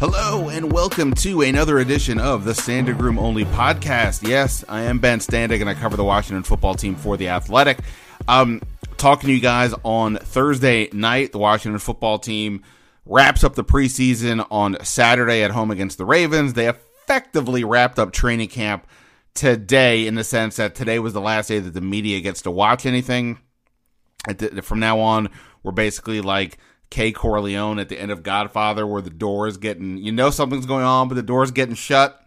Hello and welcome to another edition of the Standig Room Only podcast. Yes, I am Ben Standig and I cover the Washington football team for The Athletic. Um, talking to you guys on Thursday night. The Washington football team wraps up the preseason on Saturday at home against the Ravens. They effectively wrapped up training camp today in the sense that today was the last day that the media gets to watch anything. From now on, we're basically like Kay Corleone at the end of Godfather, where the door is getting, you know, something's going on, but the door's getting shut.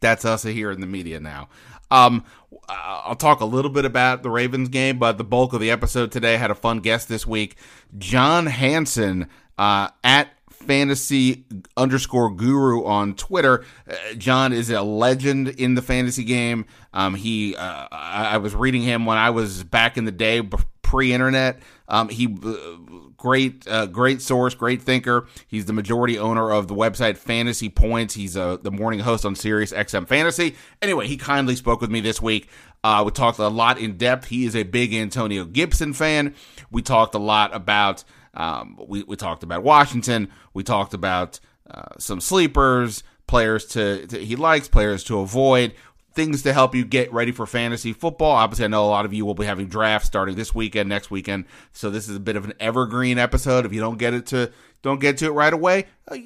That's us here in the media now. Um, I'll talk a little bit about the Ravens game, but the bulk of the episode today had a fun guest this week, John Hansen uh, at fantasy underscore guru on Twitter. Uh, John is a legend in the fantasy game. Um, he, uh, I, I, was reading him when I was back in the day, pre-internet. Um, he uh, great, uh, great source, great thinker. He's the majority owner of the website Fantasy Points. He's uh, the morning host on Sirius XM Fantasy. Anyway, he kindly spoke with me this week. Uh, we talked a lot in depth. He is a big Antonio Gibson fan. We talked a lot about. Um, we, we talked about Washington. We talked about uh, some sleepers, players to, to, he likes, players to avoid things to help you get ready for fantasy football. Obviously, I know a lot of you will be having drafts starting this weekend, next weekend. So this is a bit of an evergreen episode. If you don't get it to don't get to it right away, uh,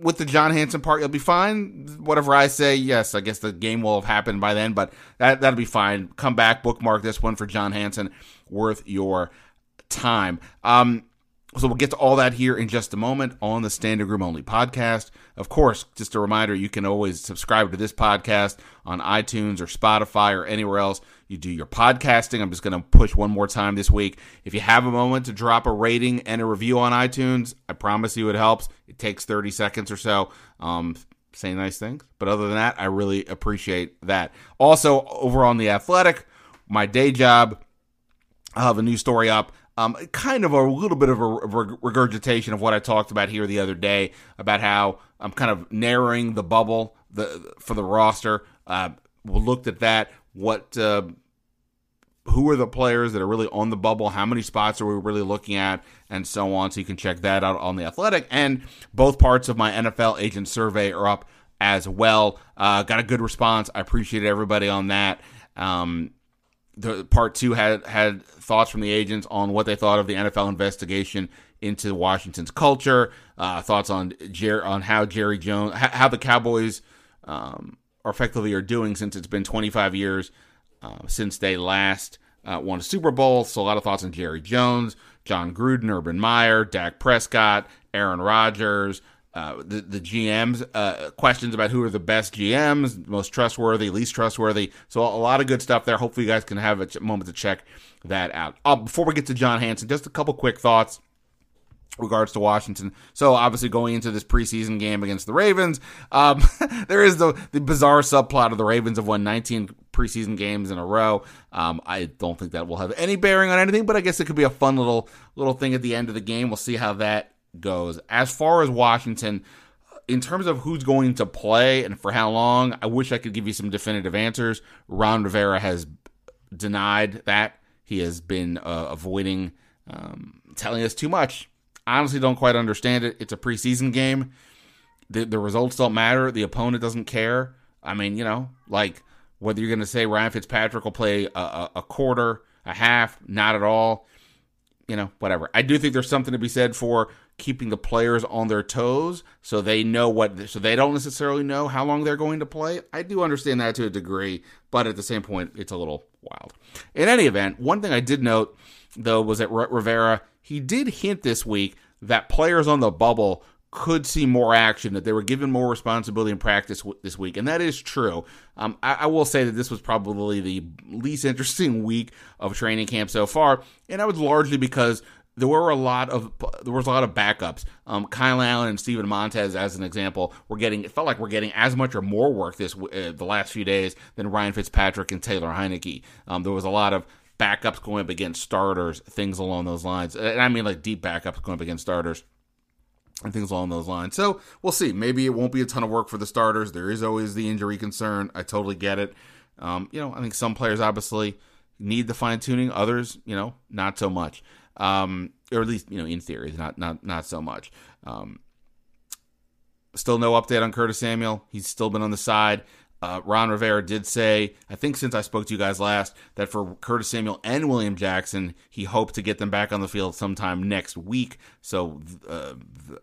with the John Hansen part, you'll be fine. Whatever I say, yes, I guess the game will have happened by then, but that that'll be fine. Come back, bookmark this one for John Hansen, worth your time. Um, so we'll get to all that here in just a moment on the Standig Room Only podcast. Of course, just a reminder, you can always subscribe to this podcast on iTunes or Spotify or anywhere else you do your podcasting. I'm just going to push one more time this week. If you have a moment to drop a rating and a review on iTunes, I promise you it helps. It takes 30 seconds or so. Um, say nice things. But other than that, I really appreciate that. Also, over on The Athletic, my day job, i have a new story up um, kind of a little bit of a regurgitation of what I talked about here the other day about how I'm kind of narrowing the bubble the for the roster. Uh, we looked at that. What uh, who are the players that are really on the bubble? How many spots are we really looking at, and so on. So you can check that out on the Athletic. And both parts of my NFL agent survey are up as well. Uh, got a good response. I appreciate everybody on that. Um, the part two had had thoughts from the agents on what they thought of the NFL investigation into Washington's culture, uh, thoughts on Jer- on how Jerry Jones, how the Cowboys um, are effectively are doing since it's been 25 years uh, since they last uh, won a Super Bowl. So a lot of thoughts on Jerry Jones, Jon Gruden, Urban Meyer, Dak Prescott, Aaron Rodgers, uh, the the GMs uh, questions about who are the best GMs, most trustworthy, least trustworthy. So a lot of good stuff there. Hopefully, you guys can have a moment to check that out. Uh, before we get to John Hansen, just a couple quick thoughts regards to Washington. So obviously going into this preseason game against the Ravens, um, there is the, the bizarre subplot of the Ravens have won 19 preseason games in a row. Um, I don't think that will have any bearing on anything, but I guess it could be a fun little little thing at the end of the game. We'll see how that goes. As far as Washington, in terms of who's going to play and for how long, I wish I could give you some definitive answers. Ron Rivera has denied that. He has been uh, avoiding um, telling us too much. Honestly, don't quite understand it. It's a preseason game. The, the results don't matter. The opponent doesn't care. I mean, you know, like whether you're going to say Ryan Fitzpatrick will play a, a, a quarter, a half, not at all you know, whatever. I do think there's something to be said for keeping the players on their toes so they know what so they don't necessarily know how long they're going to play. I do understand that to a degree, but at the same point it's a little wild. In any event, one thing I did note though was that Rivera he did hint this week that players on the bubble could see more action, that they were given more responsibility in practice this week. And that is true. Um, I-, I, will say that this was probably the least interesting week of training camp so far. And that was largely because there were a lot of there was a lot of backups. Um, Kyle Allen and Steven Montez, as an example, were getting it felt like we're getting as much or more work this uh, the last few days than Ryan Fitzpatrick and Taylor Heinicke. Um, there was a lot of backups going up against starters, things along those lines, and I mean like deep backups going up against starters and things along those lines. So we'll see. Maybe it won't be a ton of work for the starters. There is always the injury concern. I totally get it. Um, you know, I think some players obviously need the fine tuning. Others, you know, not so much. Um, or at least, you know, in theory, not not not so much. Um, still no update on Curtis Samuel. He's still been on the side. Uh, Ron Rivera did say, I think since I spoke to you guys last, that for Curtis Samuel and William Jackson, he hoped to get them back on the field sometime next week. So uh,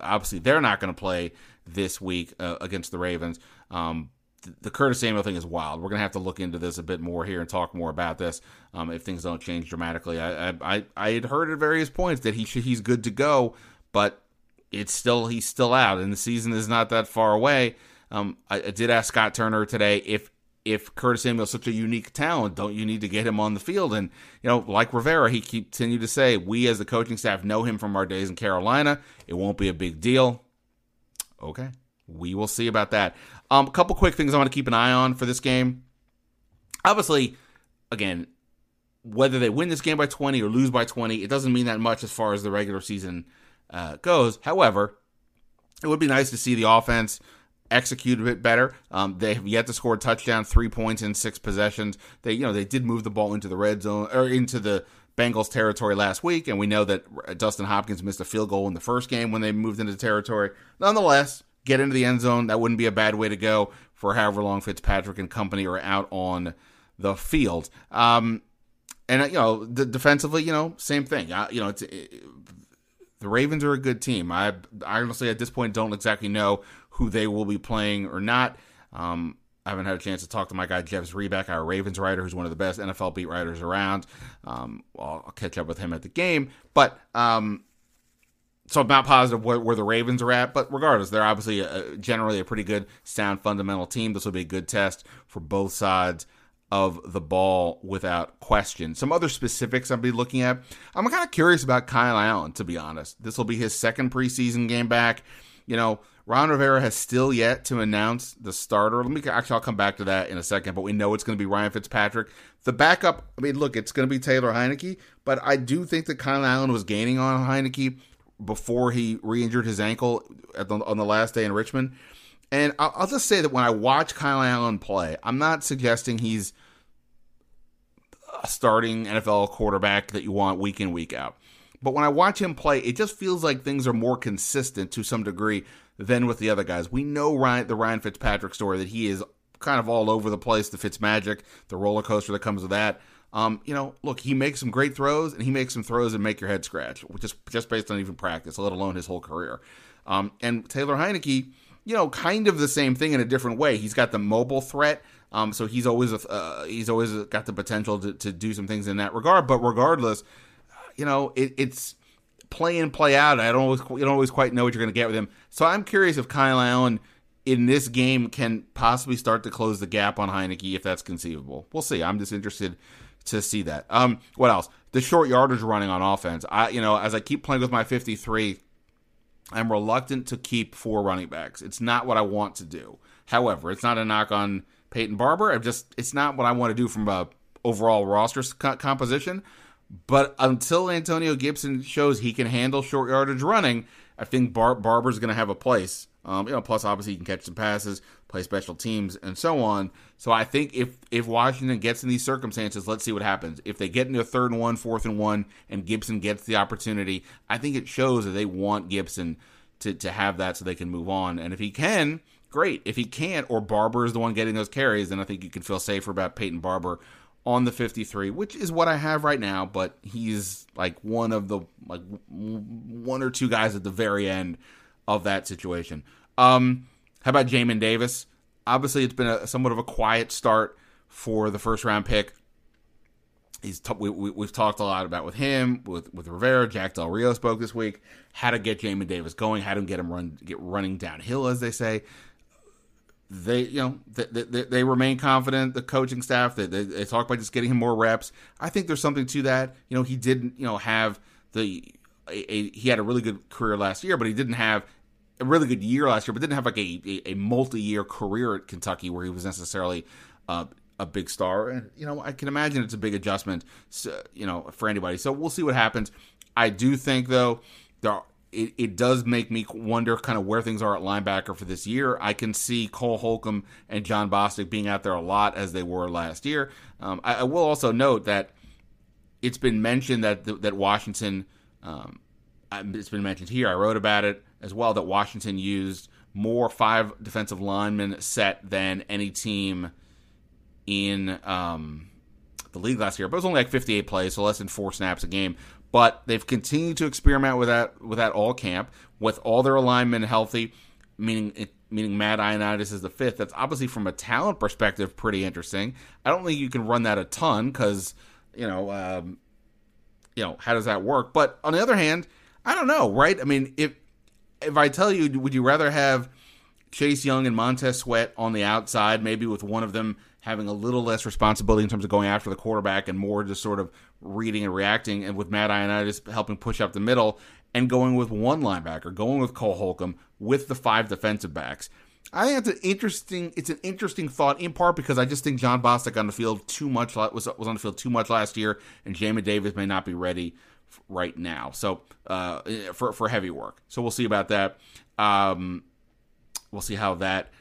obviously, they're not going to play this week uh, against the Ravens. Um, the Curtis Samuel thing is wild. We're to have to look into this a bit more here and talk more about this um, if things don't change dramatically. I, I I had heard at various points that he should, he's good to go, but it's still he's still out, and the season is not that far away. Um, I, I did ask Scott Turner today if if Curtis Samuel is such a unique talent, don't you need to get him on the field? And you know, like Rivera, he continued to say, we as the coaching staff know him from our days in Carolina. It won't be a big deal. Okay, we will see about that. Um, a couple quick things I want to keep an eye on for this game. Obviously, again, whether they win this game by 20 or lose by 20, it doesn't mean that much as far as the regular season uh, goes. However, it would be nice to see the offense execute a bit better. Um, they have yet to score a touchdown, three points in six possessions. They, you know, they did move the ball into the red zone or into the Bengals territory last week, and we know that Dustin Hopkins missed a field goal in the first game when they moved into territory. Nonetheless, get into the end zone. That wouldn't be a bad way to go for however long Fitzpatrick and company are out on the field. Um, and you know, defensively, you know, same thing. Uh, you know, it's it, the Ravens are a good team. I, I honestly at this point don't exactly know who they will be playing or not. Um, I haven't had a chance to talk to my guy Jeff Zrebiec, our Ravens writer, who's one of the best NFL beat writers around. Um, I'll, catch up with him at the game, but um, so I'm not positive where, where, the Ravens are at. But regardless, they're obviously a, generally a pretty good, sound, fundamental team. This will be a good test for both sides of the ball without question. Some other specifics I'll be looking at. I'm kind of curious about Kyle Allen, to be honest. This will be his second preseason game back. You know, Ron Rivera has still yet to announce the starter. Let me actually, I'll come back to that in a second, but we know it's going to be Ryan Fitzpatrick. The backup, I mean, look, it's going to be Taylor Heinicke, but I do think that Kyle Allen was gaining on Heinicke before he re-injured his ankle the, on the last day in Richmond. And I'll, I'll just say that when I watch Kyle Allen play, I'm not suggesting he's a starting NFL quarterback that you want week in week out. But when I watch him play, it just feels like things are more consistent to some degree than with the other guys. We know Ryan, the Ryan Fitzpatrick story that he is kind of all over the place. The Fitz magic, the roller coaster that comes with that. Um, you know, look, he makes some great throws, and he makes some throws that make your head scratch, is just based on even practice, let alone his whole career. Um, and Taylor Heinicke, you know, kind of the same thing in a different way. He's got the mobile threat, um, so he's always uh, he's always got the potential to, to do some things in that regard. But regardless, you know, it, it's play in, play out. I don't always you don't always quite know what you're going to get with him. So I'm curious if Kyle Allen in this game can possibly start to close the gap on Heinicke if that's conceivable. We'll see. I'm just interested to see that. Um, what else? The short yardage running on offense. I, you know, as I keep playing with my 53, I'm reluctant to keep four running backs. It's not what I want to do. However, it's not a knock on Peyton Barber. I'm just, it's not what I want to do from a overall roster composition. But until Antonio Gibson shows he can handle short yardage running, I think Bar- Barber's going to have a place. Um, you know, plus obviously he can catch some passes, play special teams, and so on. So I think if if Washington gets in these circumstances, let's see what happens. If they get into a third and one, fourth and one, and Gibson gets the opportunity, I think it shows that they want Gibson to to have that so they can move on. And if he can, great. If he can't, or Barber is the one getting those carries, then I think you can feel safer about Peyton Barber on the 53, which is what I have right now, but he's like one of the like one or two guys at the very end of that situation. Um, how about Jamin Davis? Obviously, it's been a somewhat of a quiet start for the first round pick. He's t- we, we, have talked a lot about with him, with with Rivera. Jack Del Rio spoke this week. How to get Jamin Davis going? How to get him run get running downhill, as they say they you know they, they, they, remain confident the coaching staff they, they, they, talk about just getting him more reps i think there's something to that you know he didn't you know have the a, a, he had a really good career last year, but he didn't have a really good year last year, but didn't have like a, a, multi year career at Kentucky where he was necessarily uh, a big star. And you know, I can imagine it's a big adjustment, you know, for anybody. So we'll see what happens. I do think though there it, it does make me wonder kind of where things are at linebacker for this year. I can see Cole Holcomb and Jon Bostic being out there a lot as they were last year. Um, I, I, will also note that it's been mentioned that that Washington, um, it's been mentioned here. I wrote about it as well that Washington used more five defensive linemen set than any team in um, the league last year. But it was only like 58 plays, so less than four snaps a game. But they've continued to experiment with that with that all camp with all their alignment healthy, meaning meaning Matt Ioannidis is the fifth. That's obviously from a talent perspective pretty interesting. I don't think you can run that a ton because you know um, you know how does that work? But on the other hand, I don't know, right? I mean, if if I tell you, would you rather have Chase Young and Montez Sweat on the outside, maybe with one of them having a little less responsibility in terms of going after the quarterback and more just sort of reading and reacting, and with Matt Ioannidis helping push up the middle and going with one linebacker, going with Cole Holcomb with the five defensive backs. I think it's an interesting. It's an interesting thought in part because I just think Jon Bostic on the field too much was was on the field too much last year, and Jamin Davis may not be ready right now. So uh, for for heavy work. So we'll see about that. Um, we'll see how that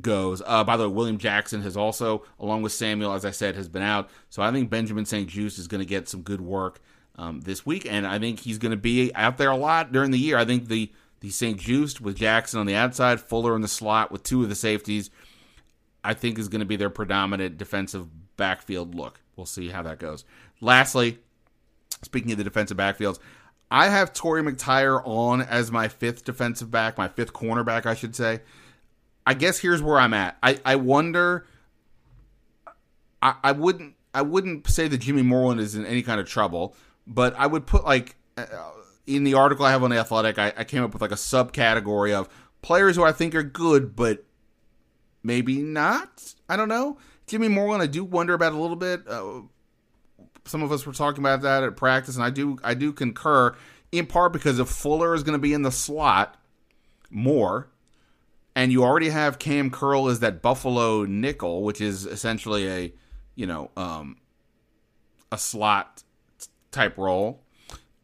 goes. Uh, by the way, William Jackson has also, along with Samuel, as I said, has been out. So I think Benjamin St-Juste is going to get some good work um, this week, and I think he's going to be out there a lot during the year. I think the the St-Juste with Jackson on the outside, Fuller in the slot with two of the safeties, I think is going to be their predominant defensive backfield look. We'll see how that goes. Lastly, speaking of the defensive backfields, I have Torry McTyer on as my fifth defensive back, my fifth cornerback, I should say. I guess here's where I'm at. I, I wonder. I, I wouldn't I wouldn't say that Jimmy Moreland is in any kind of trouble, but I would put like uh, in the article I have on the Athletic, I, I came up with like a subcategory of players who I think are good, but maybe not. I don't know. Jimmy Moreland, I do wonder about a little bit. Uh, some of us were talking about that at practice, and I do I do concur in part because if Fuller is going to be in the slot more, and you already have Cam Curl as that Buffalo nickel, which is essentially a you know um, a slot type role,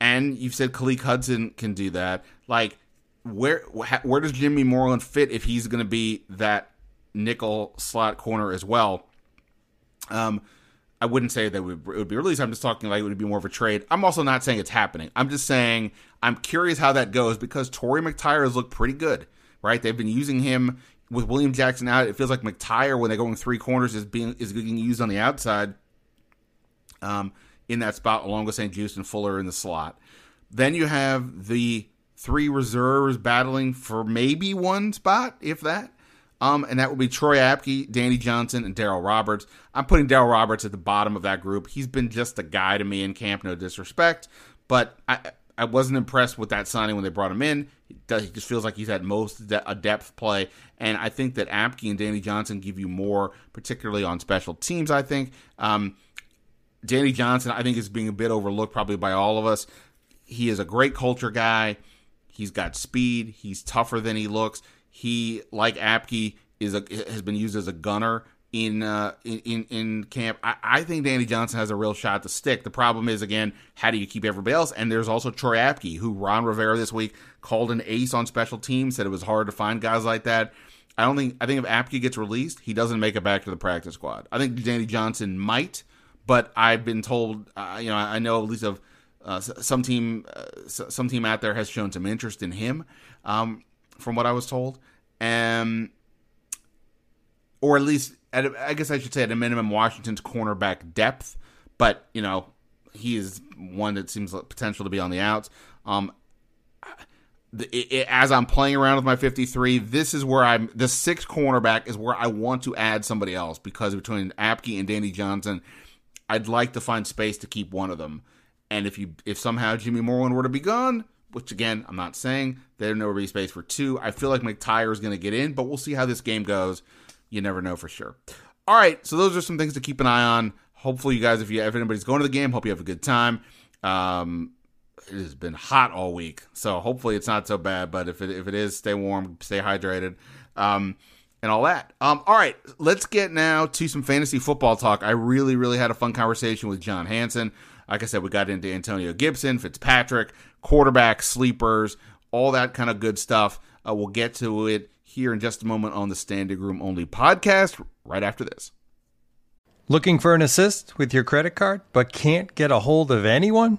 and you've said Khaleke Hudson can do that. Like where where does Jimmy Moreland fit if he's going to be that nickel slot corner as well? Um, I wouldn't say that it would be released. I'm just talking like it would be more of a trade. I'm also not saying it's happening. I'm just saying I'm curious how that goes because Torry McTyer has looked pretty good, right? They've been using him with William Jackson out. It feels like McTyer when they're going three corners is being is being used on the outside, um, in that spot along with St-Juste and Fuller in the slot. Then you have the three reserves battling for maybe one spot, if that. Um, and that would be Troy Apke, Danny Johnson, and Daryl Roberts. I'm putting Daryl Roberts at the bottom of that group. He's been just a guy to me in camp, no disrespect, but I I wasn't impressed with that signing when they brought him in. He, just feels like he's had most de- a depth play, and I think that Apke and Danny Johnson give you more, particularly on special teams. I think um, Danny Johnson, I think, is being a bit overlooked probably by all of us. He is a great culture guy. He's got speed. He's tougher than he looks. He, like Apke, is a, has been used as a gunner in uh, in in camp. I, I, think Danny Johnson has a real shot to stick. The problem is again, how do you keep everybody else? And there's also Troy Apke, who Ron Rivera this week called an ace on special teams. Said it was hard to find guys like that. I don't think. I think if Apke gets released, he doesn't make it back to the practice squad. I think Danny Johnson might, but I've been told. Uh, you know, I know at least of. Uh, some team, uh, some team out there has shown some interest in him. Um, from what I was told, and or at least at I guess I should say at a minimum Washington's cornerback depth, but you know he is one that seems like potential to be on the outs. Um, it, it, as I'm playing around with my 53, this is where I'm. The sixth cornerback is where I want to add somebody else because between Apke and Danny Johnson, I'd like to find space to keep one of them. And if you if somehow Jimmy Moreland were to be gone, which again, I'm not saying there's no be space for two. I feel like McTyer is going to get in, but we'll see how this game goes. You never know for sure. All right, so those are some things to keep an eye on. Hopefully, you guys, if you if anybody's going to the game, hope you have a good time. Um, it has been hot all week, so hopefully it's not so bad. But if it if it is, stay warm, stay hydrated, um, and all that. Um, all right, let's get now to some fantasy football talk. I really really had a fun conversation with John Hansen. Like I said, we got into Antonio Gibson, Fitzpatrick, quarterback sleepers, all that kind of good stuff. Uh, we'll get to it here in just a moment on the Standig Room Only podcast. Right after this. Looking for an assist with your credit card, but can't get a hold of anyone?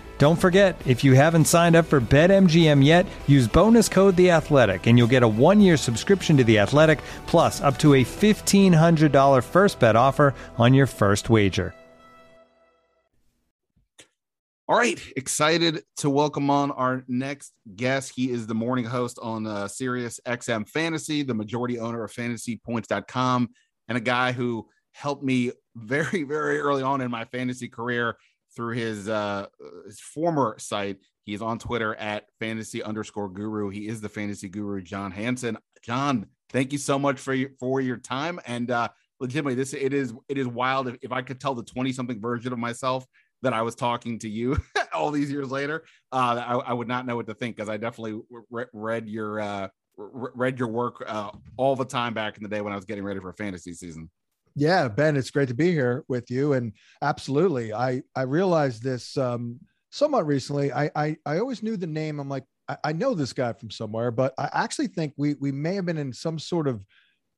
Don't forget, if you haven't signed up for BetMGM yet, use bonus code The Athletic, and you'll get a one-year subscription to The Athletic, plus up to a fifteen hundred dollar first bet offer on your first wager. All right, excited to welcome on our next guest. He is the morning host on uh, Sirius XM Fantasy, the majority owner of FantasyPoints.com, and a guy who helped me very, very early on in my fantasy career through his uh his former site. He's on Twitter at fantasy underscore guru. He is the fantasy guru, John Hansen. John, thank you so much for your for your time. And uh legitimately, this it is it is wild. If, if I could tell the 20 something version of myself that I was talking to you all these years later, uh, I, I would not know what to think because I definitely re- read your uh, re- read your work uh, all the time back in the day when I was getting ready for fantasy season. Yeah, Ben, it's great to be here with you. And absolutely, I I realized this um, somewhat recently. I, I I always knew the name. I'm like, I, I know this guy from somewhere, but I actually think we we may have been in some sort of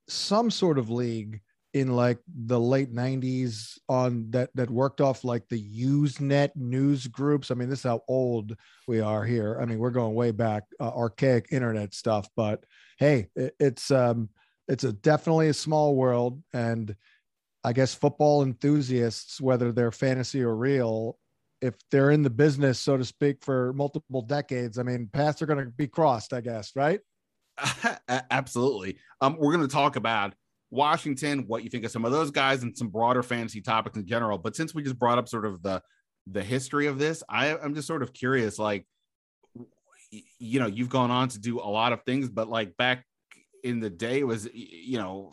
some sort of league in like the late 90s on that that worked off like the usenet news groups i mean this is how old we are here i mean we're going way back uh, archaic internet stuff but hey it, it's um it's a definitely a small world. And i guess football enthusiasts whether they're fantasy or real if they're in the business so to speak for multiple decades i mean paths are going to be crossed i guess right? Absolutely. Um we're going to talk about washington what you think of some of those guys and some broader fantasy topics in general. But since we just brought up sort of the the history of this i i'm just sort of curious like you know you've gone on to do a lot of things but like back in the day was you know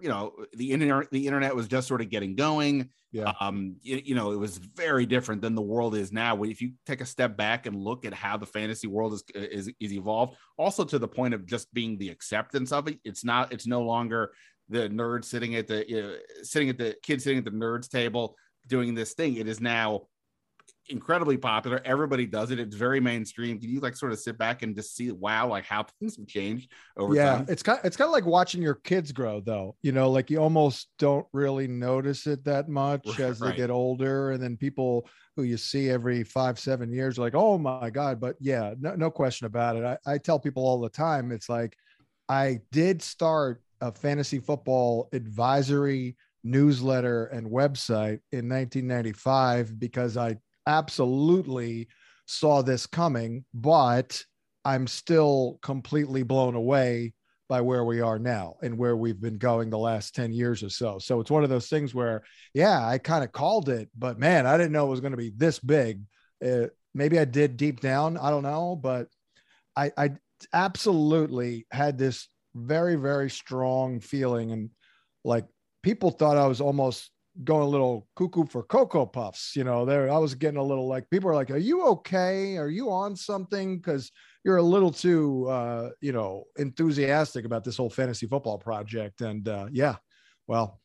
you know the internet the internet was just sort of getting going. Yeah. Um you, you, know it was very different than the world is now. If you take a step back and look at how the fantasy world is is, is evolved also to the point of just being the acceptance of it it's not it's no longer the nerd sitting at the you know, sitting at the kid sitting at the nerds table doing this thing. It is now incredibly popular. Everybody does it. It's very mainstream. Can you like sort of sit back and just see wow, like how things have changed over yeah, time? it's kind it's kind of like watching your kids grow though. You know, like you almost don't really notice it that much right, as they right. get older. And then people who you see every five, seven years are like, oh my God. But yeah, no, no question about it. I, I tell people all the time, it's like I did start a fantasy football advisory newsletter and website in 1995 because I absolutely saw this coming, but I'm still completely blown away by where we are now and where we've been going the last 10 years or so. So it's one of those things where, yeah, I kind of called it, but man, I didn't know it was going to be this big. Uh, maybe I did deep down. I don't know, but I, I, absolutely had this very, very strong feeling. And like people thought I was almost going a little cuckoo for Cocoa Puffs. You know, there I was getting a little like people are like, Are you okay? Are you on something? Because you're a little too uh, you know, enthusiastic about this whole fantasy football project. And uh yeah, well,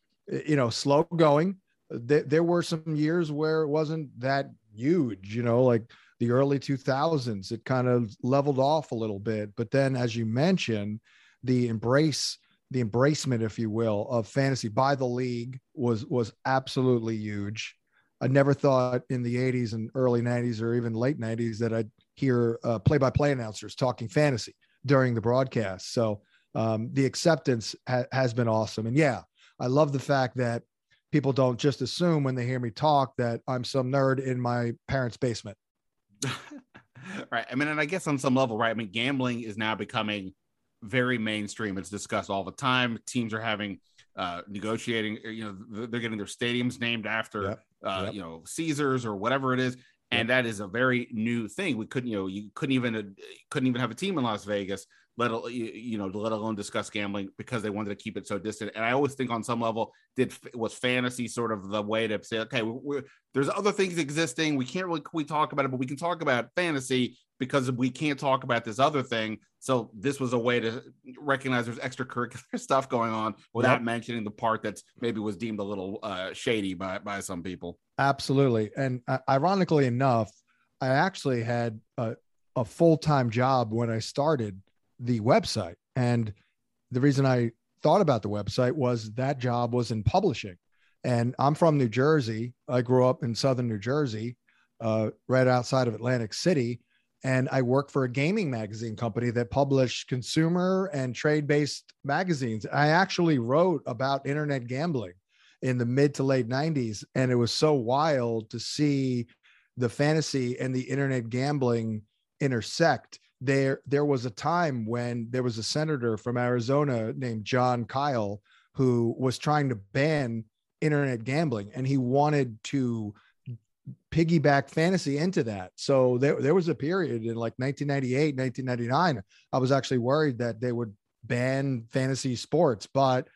you know, slow going. There, there were some years where it wasn't that huge, you know, like the early 2000s, it kind of leveled off a little bit. But then, as you mentioned, the embrace, the embracement, if you will, of fantasy by the league was was absolutely huge. I never thought in the 80s and early 90s or even late 90s that I'd hear uh, play-by-play announcers talking fantasy during the broadcast. So um, the acceptance ha- has been awesome. And yeah, I love the fact that people don't just assume when they hear me talk that I'm some nerd in my parents' basement. right. I mean, and I guess on some level, right? I mean, gambling is now becoming very mainstream. It's discussed all the time. Teams are having uh, negotiating, you know, they're getting their stadiums named after, yep. Uh, yep. you know, Caesars or whatever it is. And that is a very new thing. We couldn't, you know, you couldn't even uh, couldn't even have a team in Las Vegas let you know let alone discuss gambling because they wanted to keep it so distant and i always think on some level did was fantasy sort of the way to say okay we're, there's other things existing we can't really we talk about it but we can talk about fantasy because we can't talk about this other thing so this was a way to recognize there's extracurricular stuff going on without yep. mentioning the part that maybe was deemed a little uh, shady by by some people absolutely and uh, ironically enough i actually had a, a full-time job when i started the website. And the reason I thought about the website was that job was in publishing. And I'm from New Jersey. I grew up in southern New Jersey, uh, right outside of Atlantic City. And I work for a gaming magazine company that published consumer and trade based magazines. I actually wrote about internet gambling in the mid to late 90s. And it was so wild to see the fantasy and the internet gambling intersect there there was a time when there was a senator from Arizona named Jon Kyl who was trying to ban internet gambling and he wanted to piggyback fantasy into that. So there, there was a period in like 1998, 1999. I was actually worried that they would ban fantasy sports, but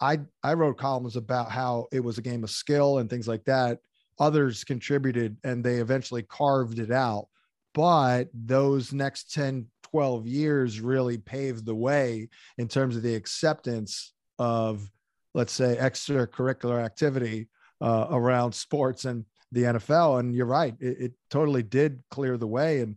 I I wrote columns about how it was a game of skill and things like that. Others contributed and they eventually carved it out but those next 10 12 years really paved the way in terms of the acceptance of let's say extracurricular activity uh, around sports and the NFL. And you're right, it, it totally did clear the way. And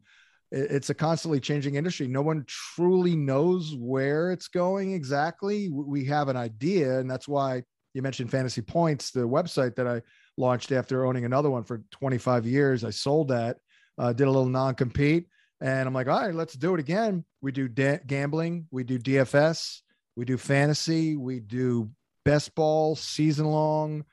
it, it's a constantly changing industry. No one truly knows where it's going exactly. We have an idea, and that's why you mentioned Fantasy Points, the website that I launched after owning another one for 25 years. I sold that uh, did a little non compete. And I'm like, all right, let's do it again. We do da- gambling, we do DFS, we do fantasy, we do best ball season long.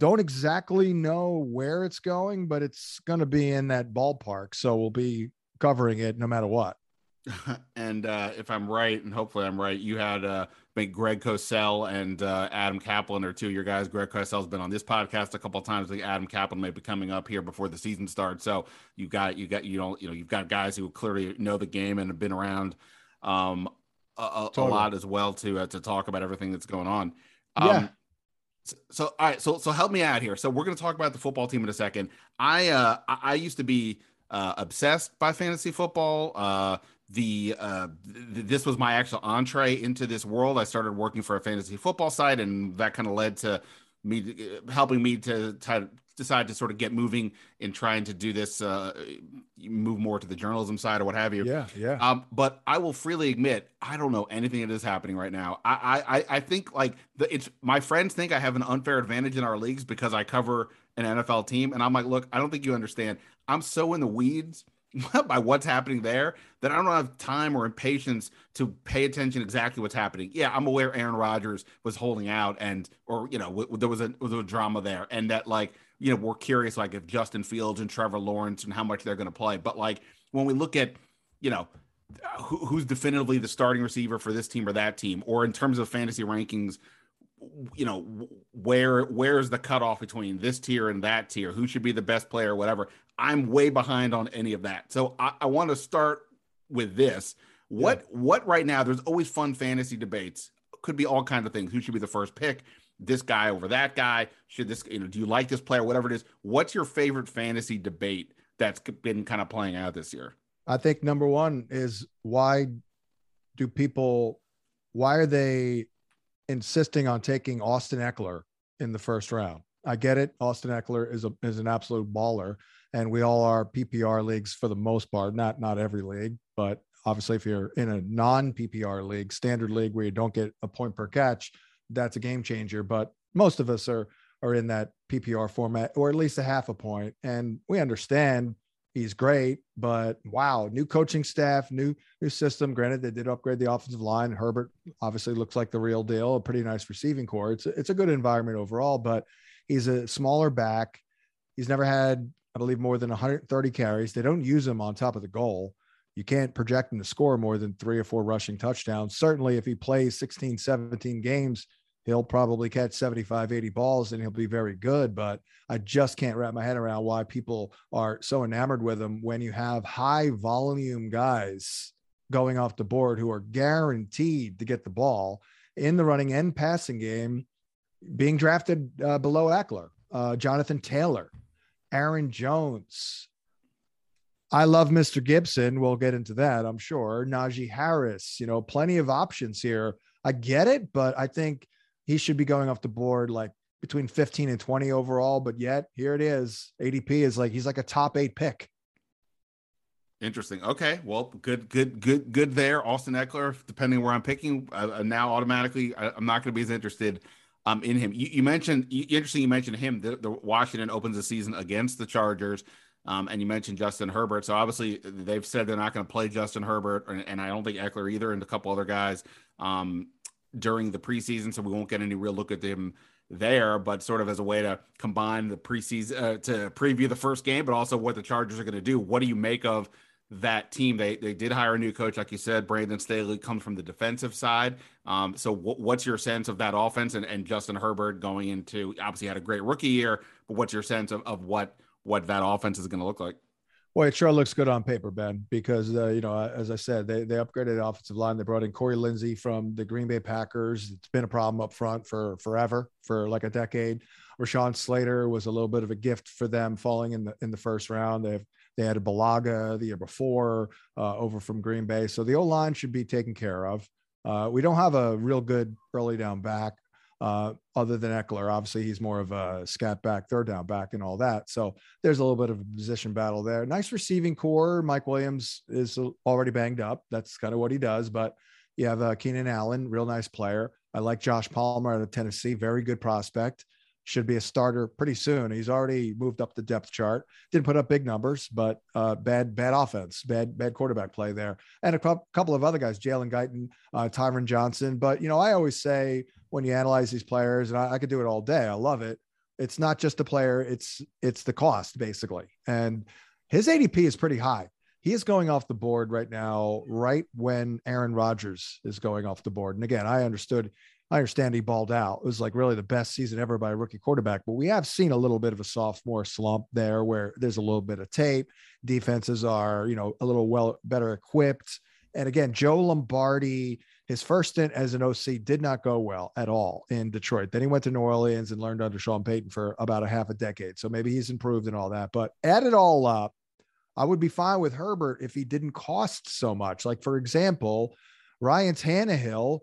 Don't exactly know where it's going, but it's going to be in that ballpark. So we'll be covering it no matter what. and uh, if I'm right, and hopefully I'm right, you had uh, Greg Cosell and uh, Adam Caplan are two of your guys. Greg Cosell's been on this podcast a couple of times. Like Adam Caplan may be coming up here before the season starts. So you got you got you know you know you've got guys who clearly know the game and have been around um, a, totally. a, lot as well to uh, to talk about everything that's going on. Um, yeah. So, so all right, so so help me out here. So we're going to talk about the football team in a second. I uh I, I used to be uh, obsessed by fantasy football. Uh, the uh, th- this was my actual entree into this world. I started working for a fantasy football site, and that kind of led to me uh, helping me to, to decide to sort of get moving in trying to do this, uh, move more to the journalism side or what have you. Yeah, yeah. Um, but I will freely admit I don't know anything that is happening right now. I I I think like the it's my friends think I have an unfair advantage in our leagues because I cover an NFL team, and I'm like, look, I don't think you understand. I'm so in the weeds by what's happening there that I don't have time or impatience to pay attention exactly what's happening. Yeah, I'm aware Aaron Rodgers was holding out and or you know w- there was a there was a drama there and that like you know we're curious like if Justin Fields and Trevor Lawrence and how much they're going to play. But like when we look at you know who, who's definitively the starting receiver for this team or that team or in terms of fantasy rankings you know where where's the cutoff between this tier and that tier who should be the best player whatever i'm way behind on any of that so i, I want to start with this What yeah. what right now? There's always fun fantasy debates. Could be all kinds of things. Who should be the first pick? This guy over that guy? Should this? You know, do you like this player? Whatever it is. What's your favorite fantasy debate that's been kind of playing out this year? I think number one is why do people? Why are they insisting on taking Austin Ekeler in the first round? I get it. Austin Ekeler is a is an absolute baller, and we all are PPR leagues for the most part. Not not every league, but obviously, if you're in a non PPR league, standard league where you don't get a point per catch, that's a game changer. But most of us are are in that PPR format, or at least a half a point, and we understand he's great. But wow, new coaching staff, new new system. Granted, they did upgrade the offensive line. Herbert obviously looks like the real deal. A pretty nice receiving core. It's it's a good environment overall, but He's a smaller back. He's never had, I believe, more than 130 carries. They don't use him on top of the goal. You can't project him to score more than three or four rushing touchdowns. Certainly, if he plays 16, 17 games, he'll probably catch 75, 80 balls and he'll be very good. But I just can't wrap my head around why people are so enamored with him when you have high volume guys going off the board who are guaranteed to get the ball in the running and passing game being drafted uh, below Ekeler, uh, Jonathan Taylor, Aaron Jones. I love Mr. Gibson. We'll get into that, I'm sure. Najee Harris, you know, plenty of options here. I get it, but I think he should be going off the board like between 15 and 20 overall. But yet, here it is. ADP is like he's like a top eight pick. Interesting. Okay. Well, good, good, good, good there. Austin Ekeler, depending where I'm picking, uh, now automatically, I, am not going to be as interested um, in him. You, you mentioned you, interesting. You mentioned him. The, the, Washington opens the season against the Chargers, um, and you mentioned Justin Herbert. So obviously they've said they're not going to play Justin Herbert, and, and, I don't think Ekeler either, and a couple other guys um, during the preseason. So we won't get any real look at them there, but sort of as a way to combine the preseason uh, to preview the first game, but also what the Chargers are going to do. What do you make of? that team. They they did hire a new coach, like you said. Brandon Staley comes from the defensive side. Um, so w- what's your sense of that offense and, and Justin Herbert going into obviously had a great rookie year, but what's your sense of, of what what that offense is going to look like? Well, it sure looks good on paper, Ben, because uh, you know, as I said, they they upgraded the offensive line. They brought in Corey Linsley from the Green Bay Packers. It's been a problem up front for forever, for like a decade. Rashawn Slater was a little bit of a gift for them, falling in the in the first round. They've they had a Bulaga the year before uh, over from Green Bay. So the O line should be taken care of. Uh, we don't have a real good early down back uh, other than Ekeler. Obviously, he's more of a scat back, third down back, and all that. So there's a little bit of a position battle there. Nice receiving core. Mike Williams is already banged up. That's kind of what he does. But you have uh, Keenan Allen, real nice player. I like Josh Palmer out of Tennessee, very good prospect should be a starter pretty soon. He's already moved up the depth chart. Didn't put up big numbers, but uh, bad bad offense, bad bad quarterback play there, and a couple of other guys, Jalen Guyton, uh, Tyron Johnson. But you know, I always say when you analyze these players, and I, I could do it all day. I love it. It's not just the player; it's it's the cost basically, and his ADP is pretty high. He is going off the board right now, right when Aaron Rodgers is going off the board. And again, I understood I understand he balled out. It was like really the best season ever by a rookie quarterback, but we have seen a little bit of a sophomore slump there where there's a little bit of tape. Defenses are, you know, a little well better equipped. And again, Joe Lombardi, his first stint as an OC did not go well at all in Detroit. Then he went to New Orleans and learned under Sean Payton for about a half a decade. So maybe he's improved and all that. But add it all up, I would be fine with Herbert if he didn't cost so much. Like, for example, Ryan Tannehill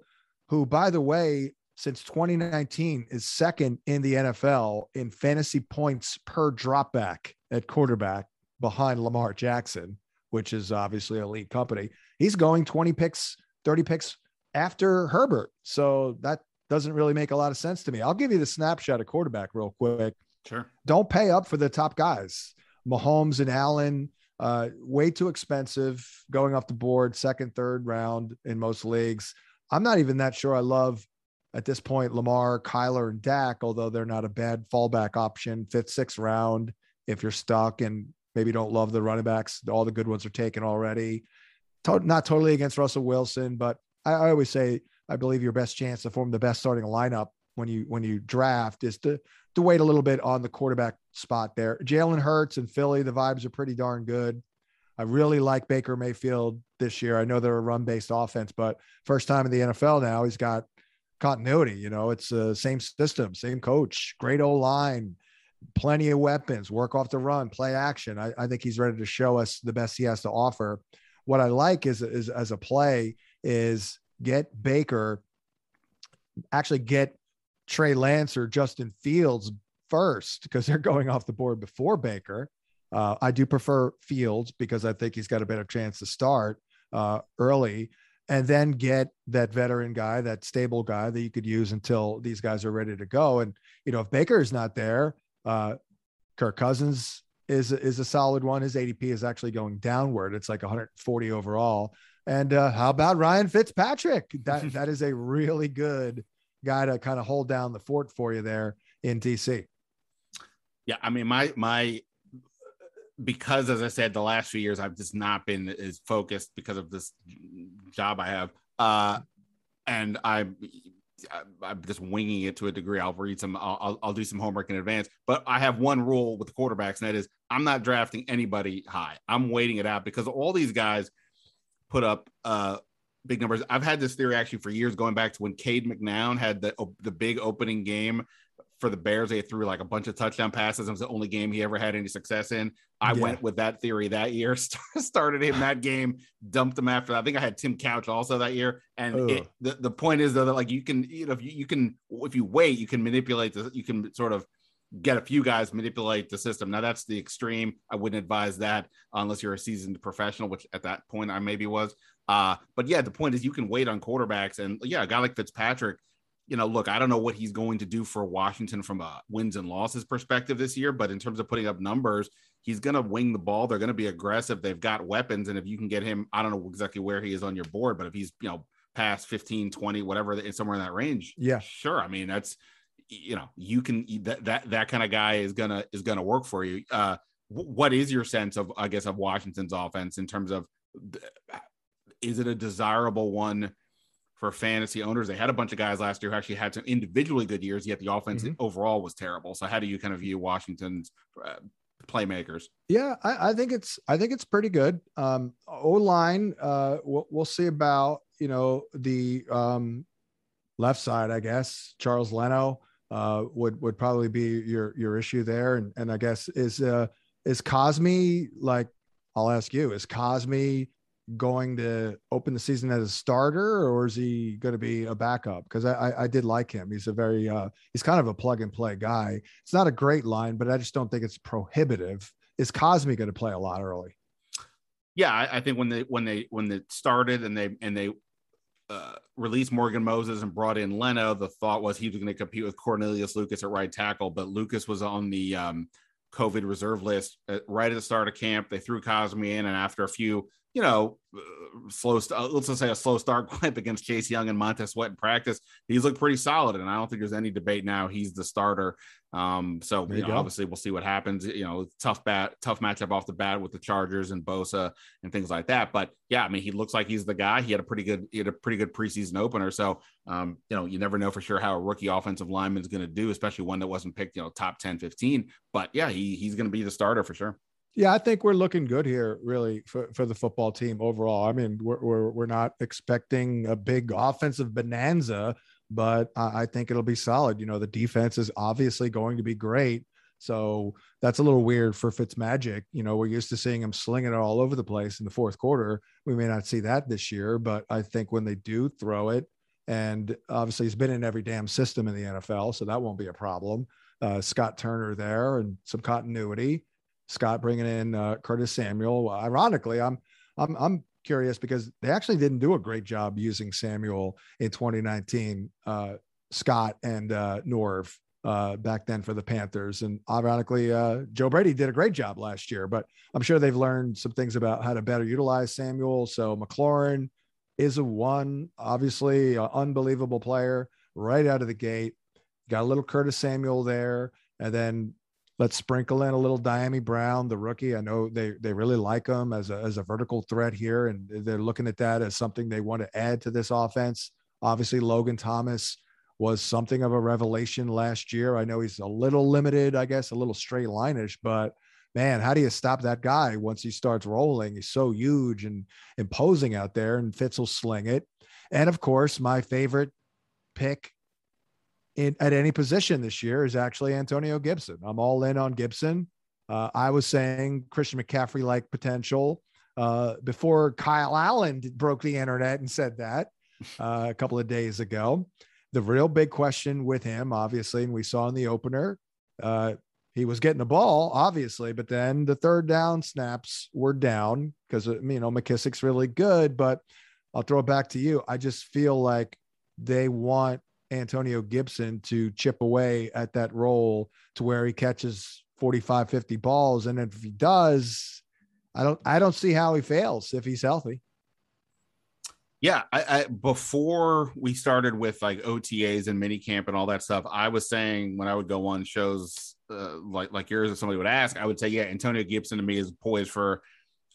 who, by the way, since 2019 is second in the NFL in fantasy points per dropback at quarterback behind Lamar Jackson, which is obviously a lead company. He's going 20 picks, 30 picks after Herbert. So that doesn't really make a lot of sense to me. I'll give you the snapshot of quarterback real quick. Sure. Don't pay up for the top guys. Mahomes and Allen, uh, way too expensive going off the board, second, third round in most leagues. I'm not even that sure I love at this point Lamar, Kyler, and Dak, although they're not a bad fallback option, fifth, sixth round if you're stuck and maybe don't love the running backs. All the good ones are taken already. To- not totally against Russell Wilson, but I, I always say I believe your best chance to form the best starting lineup when you when you draft is to to wait a little bit on the quarterback spot there. Jalen Hurts and Philly, the vibes are pretty darn good. I really like Baker Mayfield this year. I know they're a run based offense, but first time in the NFL now, he's got continuity. You know, it's the uh, same system, same coach, great O line, plenty of weapons, work off the run, play action. I, I, think he's ready to show us the best he has to offer. What I like is, is as a play is get Baker, actually get Trey Lance or Justin Fields first because they're going off the board before Baker. Uh, I do prefer Fields because I think he's got a better chance to start uh, early and then get that veteran guy, that stable guy that you could use until these guys are ready to go. And, you know, if Baker is not there, uh, Kirk Cousins is, is a solid one. His ADP is actually going downward. It's like 140 overall. And uh, how about Ryan Fitzpatrick? That, that is a really good guy to kind of hold down the fort for you there in DC. Yeah, I mean, my my because as I said, the last few years I've just not been as focused because of this job I have. Uh, and I'm I'm just winging it to a degree. I'll read some, I'll, I'll do some homework in advance. But I have one rule with the quarterbacks, and that is I'm not drafting anybody high. I'm waiting it out because all these guys put up uh, big numbers. I've had this theory actually for years, going back to when Cade McNown had the the big opening game for the Bears. They threw like a bunch of touchdown passes. It was the only game he ever had any success in. I yeah. went with that theory that year. Started him that game, dumped him after. I think I had Tim Couch also that year. And it, the the point is though that like you can you know if you, you can if you wait you can manipulate this you can sort of get a few guys manipulate the system. Now that's the extreme. I wouldn't advise that unless you're a seasoned professional, which at that point I maybe was. Uh, but yeah, the point is you can wait on quarterbacks, and yeah, a guy like Fitzpatrick you know, look, I don't know what he's going to do for Washington from a wins and losses perspective this year, but in terms of putting up numbers, he's going to wing the ball. They're going to be aggressive. They've got weapons. And if you can get him, I don't know exactly where he is on your board, but if he's, you know, past 15, 20, whatever, somewhere in that range, yeah, sure. I mean, that's, you know, you can, that, that, that kind of guy is to, is to work for you. Uh, what is your sense of, I guess, of Washington's offense in terms of, is it a desirable one? for fantasy owners. They had a bunch of guys last year who actually had some individually good years, yet the offense mm-hmm. overall was terrible. So how do you kind of view Washington's uh, playmakers? Yeah, I, I, think it's I think it's pretty good. Um, o line, uh, we'll, we'll, see about you know the um, left side. I guess Charles Leno uh, would would probably be your your issue there, and and I guess is uh, is Cosmi like I'll ask you is Cosmi going to open the season as a starter or is he going to be a backup? Because I, I did like him. He's a very uh, he's kind of a plug and play guy. It's not a great line, but I just don't think it's prohibitive. Is Cosmi going to play a lot early? Yeah, I, I think when they when they when they started and they and they uh, released Morgan Moses and brought in Leno, the thought was he was going to compete with Cornelius Lucas at right tackle, but Lucas was on the um, COVID reserve list at, right at the start of camp. They threw Cosmi in, and after a few you know, uh, slow, st- let's just say a slow start clip against Chase Young and Montez Sweat in practice. He's looked pretty solid, and I don't think there's any debate now. He's the starter. Um, so you know, obviously we'll see what happens. You know, tough bat, tough matchup off the bat with the Chargers and Bosa and things like that. But yeah, I mean, he looks like he's the guy. He had a pretty good, he had a pretty good preseason opener. So um, you know, you never know for sure how a rookie offensive lineman is going to do, especially one that wasn't picked, you know, top 10, 15. But yeah, he he's going to be the starter for sure. Yeah, I think we're looking good here, really, for, for the football team overall. I mean, we're, we're, we're not expecting a big offensive bonanza, but I, I think it'll be solid. You know, the defense is obviously going to be great. So that's a little weird for Fitzmagic. You know, we're used to seeing him slinging it all over the place in the fourth quarter. We may not see that this year, but I think when they do throw it, and obviously he's been in every damn system in the NFL, so that won't be a problem. Uh, Scott Turner there and some continuity. Scott bringing in uh, Curtis Samuel. Ironically, I'm I'm I'm curious because they actually didn't do a great job using Samuel in 2019. Uh, Scott and uh, Norv uh, back then for the Panthers, and ironically, uh, Joe Brady did a great job last year. But I'm sure they've learned some things about how to better utilize Samuel. So McLaurin is a one, obviously, an unbelievable player right out of the gate. Got a little Curtis Samuel there, and then Let's sprinkle in a little Dyami Brown, the rookie. I know they they really like him as a as a vertical threat here, and they're looking at that as something they want to add to this offense. Obviously, Logan Thomas was something of a revelation last year. I know he's a little limited, I guess, a little straight lineish, but man, how do you stop that guy once he starts rolling? He's so huge and imposing out there, and Fitz will sling it. And of course, my favorite pick in, at any position this year is actually Antonio Gibson. I'm all in on Gibson. Uh, I was saying Christian McCaffrey like potential uh, before Kyle Allen broke the internet and said that uh, a couple of days ago. The real big question with him, obviously, and we saw in the opener, uh, he was getting the ball, obviously, but then the third down snaps were down because, uh, you know, McKissic's really good. But I'll throw it back to you. I just feel like they want Antonio Gibson to chip away at that role to where he catches 45, 50 balls. And if he does, I don't, I don't see how he fails if he's healthy. Yeah, I, I, before we started with like OTAs and mini camp and all that stuff, I was saying when I would go on shows uh, like like yours, if somebody would ask, I would say, yeah, Antonio Gibson to me is poised for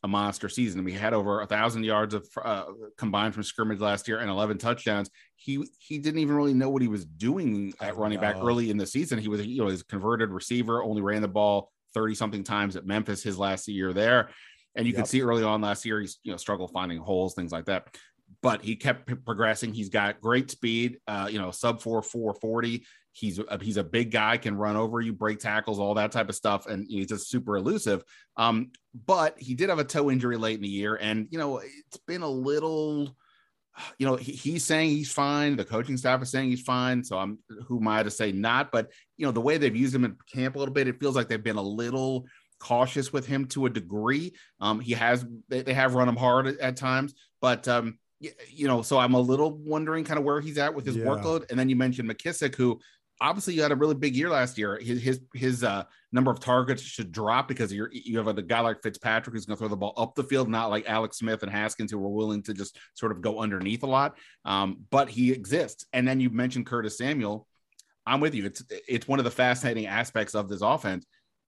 a monster season. We had over a thousand yards of uh, combined from scrimmage last year and 11 touchdowns. He he didn't even really know what he was doing at running back early in the season. He was you know his converted receiver, only ran the ball 30 something times at Memphis his last year there. And you yep. could see early on last year, he's you know struggled finding holes, things like that but he kept progressing. He's got great speed, uh, you know, sub four, 440. He's a, he's a big guy, can run over you, break tackles, all that type of stuff. And he's just super elusive. Um, but he did have a toe injury late in the year. And, you know, it's been a little, you know, he, he's saying he's fine. The coaching staff is saying he's fine. So I'm, who am I to say not? But, you know, the way they've used him in camp a little bit, it feels like they've been a little cautious with him to a degree. Um, he has, they, they have run him hard at, at times, but, um, you know, so I'm a little wondering kind of where he's at with his yeah. workload. And then you mentioned McKissic, who obviously you had a really big year last year. His his his uh, number of targets should drop because you're you have a, guy like Fitzpatrick who's going to throw the ball up the field, not like Alex Smith and Haskins who were willing to just sort of go underneath a lot. Um, but he exists. And then you mentioned Curtis Samuel. I'm with you. It's it's one of the fascinating aspects of this offense.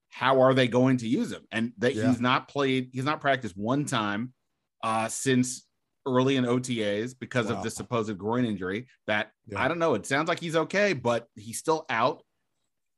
How are they going to use him? And that yeah. he's not played, he's not practiced one time uh, since early in OTAs because wow. of this supposed groin injury. That yeah. I don't know. It sounds like he's okay, but he's still out.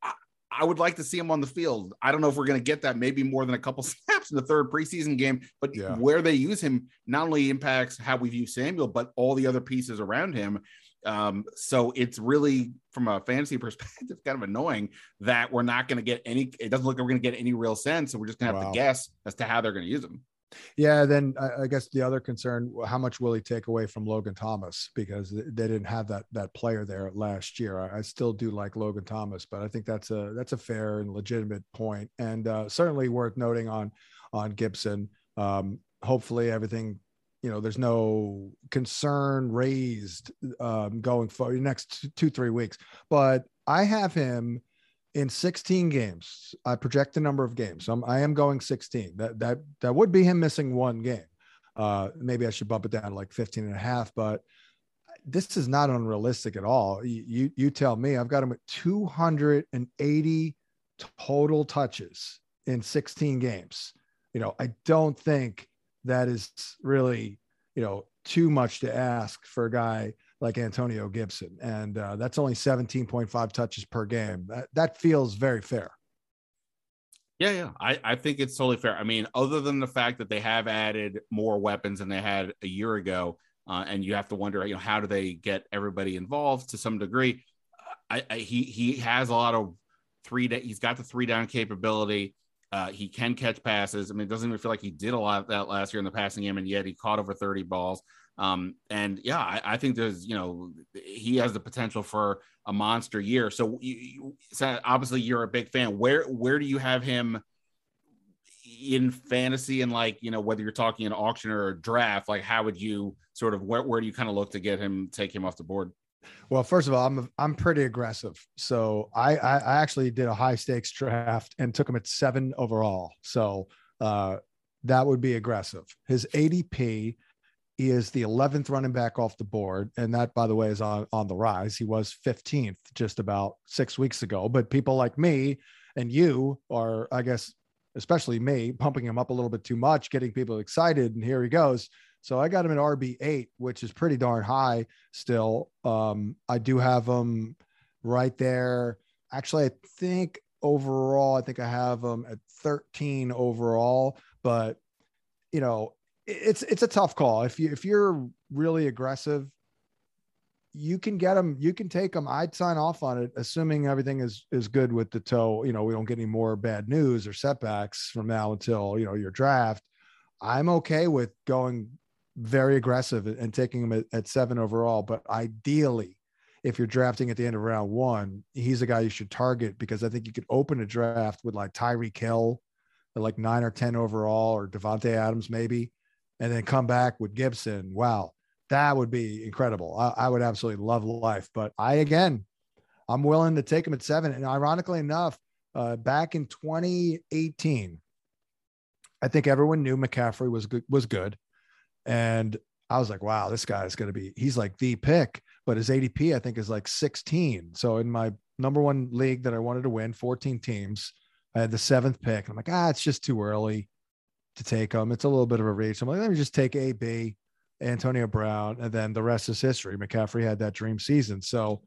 I, I would like to see him on the field. I don't know if we're going to get that. Maybe more than a couple snaps in the third preseason game, but yeah. where they use him not only impacts how we view Samuel, but all the other pieces around him. Um, so it's really from a fantasy perspective, kind of annoying that we're not going to get any. It doesn't look like we're going to get any real sense, so we're just going to have wow. to guess as to how they're going to use him. Yeah, then I, guess the other concern: how much will he take away from Logan Thomas because they didn't have that that player there last year. I, I still do like Logan Thomas, but I think that's a that's a fair and legitimate point, and uh, certainly worth noting on on Gibson. Um, hopefully, everything you know, there's no concern raised um, going the next two three weeks, but I have him in 16 games. I project the number of games. I'm, I am going 16. That that that would be him missing one game. Uh, maybe I should bump it down to like 15 and a half, but this is not unrealistic at all. You, you, you tell me I've got him at 280 total touches in 16 games. You know, I don't think that is really, you know, too much to ask for a guy like Antonio Gibson, and uh, that's only 17.5 touches per game. That, that feels very fair. Yeah, yeah, I, I think it's totally fair. I mean, other than the fact that they have added more weapons than they had a year ago, uh, and you have to wonder, you know, how do they get everybody involved to some degree? I, I he he has a lot of three. He's got the three down capability. Uh, he can catch passes. I mean, it doesn't even feel like he did a lot of that last year in the passing game, and yet he caught over 30 balls. Um, and yeah, I, I, think there's, you know, he has the potential for a monster year. So, you, you, so obviously you're a big fan. Where where do you have him in fantasy and like, you know, whether you're talking an auction or a draft, like how would you sort of where, where do you kind of look to get him take him off the board? Well, first of all, I'm I'm pretty aggressive. So I I, I actually did a high stakes draft and took him at seven overall. So uh, that would be aggressive. His ADP is the 11th running back off the board. And that, by the way, is on, on the rise. He was 15th just about six weeks ago. But people like me and you are, I guess, especially me, pumping him up a little bit too much, getting people excited. And here he goes. So I got him at RB8, which is pretty darn high still. Um, I do have him right there. Actually, I think overall. I think I have them at 13 overall, but you know, it's it's a tough call. If you if you're really aggressive, you can get them. You can take them. I'd sign off on it, assuming everything is is good with the toe. You know, we don't get any more bad news or setbacks from now until you know your draft. I'm okay with going very aggressive and taking him at, at seven overall. But ideally, if you're drafting at the end of round one, he's a guy you should target because I think you could open a draft with like Tyreek Hill at like nine or 10 overall or Davante Adams, maybe, and then come back with Gibson. Wow. That would be incredible. I, I would absolutely love life. But I, again, I'm willing to take him at seven. And ironically enough, uh, back in 2018, I think everyone knew McCaffrey was good, was good. And I was like, wow, this guy is going to be, he's like the pick, but his ADP, I think, is like 16. So in my number one league that I wanted to win, 14 teams, I had the seventh pick. I'm like, ah, it's just too early to take him. It's a little bit of a reach. I'm like, let me just take AB, Antonio Brown, and then the rest is history. McCaffrey had that dream season. So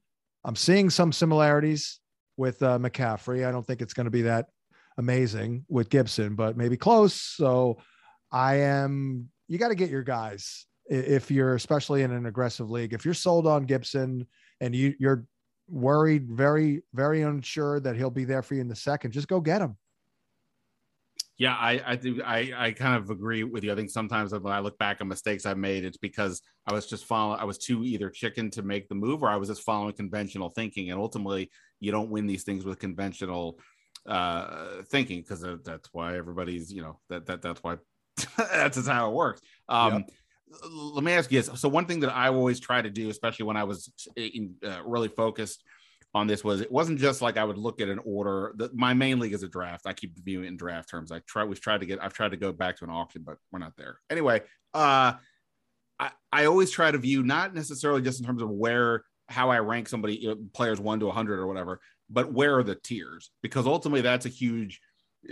I'm seeing some similarities with uh, McCaffrey. I don't think it's going to be that amazing with Gibson, but maybe close. So I am you got to get your guys if you're especially in an aggressive league. If you're sold on Gibson and you, you're worried, very, very unsure that he'll be there for you in the second, just go get him. Yeah, I I think I I kind of agree with you. I think sometimes when I look back on mistakes I've made, it's because I was just following. I was too either chicken to make the move, or I was just following conventional thinking. And ultimately, you don't win these things with conventional uh thinking because that's why everybody's you know that that that's why that's just how it works. Um, yep. Let me ask you this. So one thing that I always try to do, especially when I was in, uh, really focused on this, was it wasn't just like I would look at an order. The, my main league is a draft. I keep viewing in draft terms. I try. We've tried to get. I've tried to go back to an auction, but we're not there. Anyway, uh, I I always try to view not necessarily just in terms of where how I rank somebody you know, players one to 100 or whatever, but where are the tiers? Because ultimately that's a huge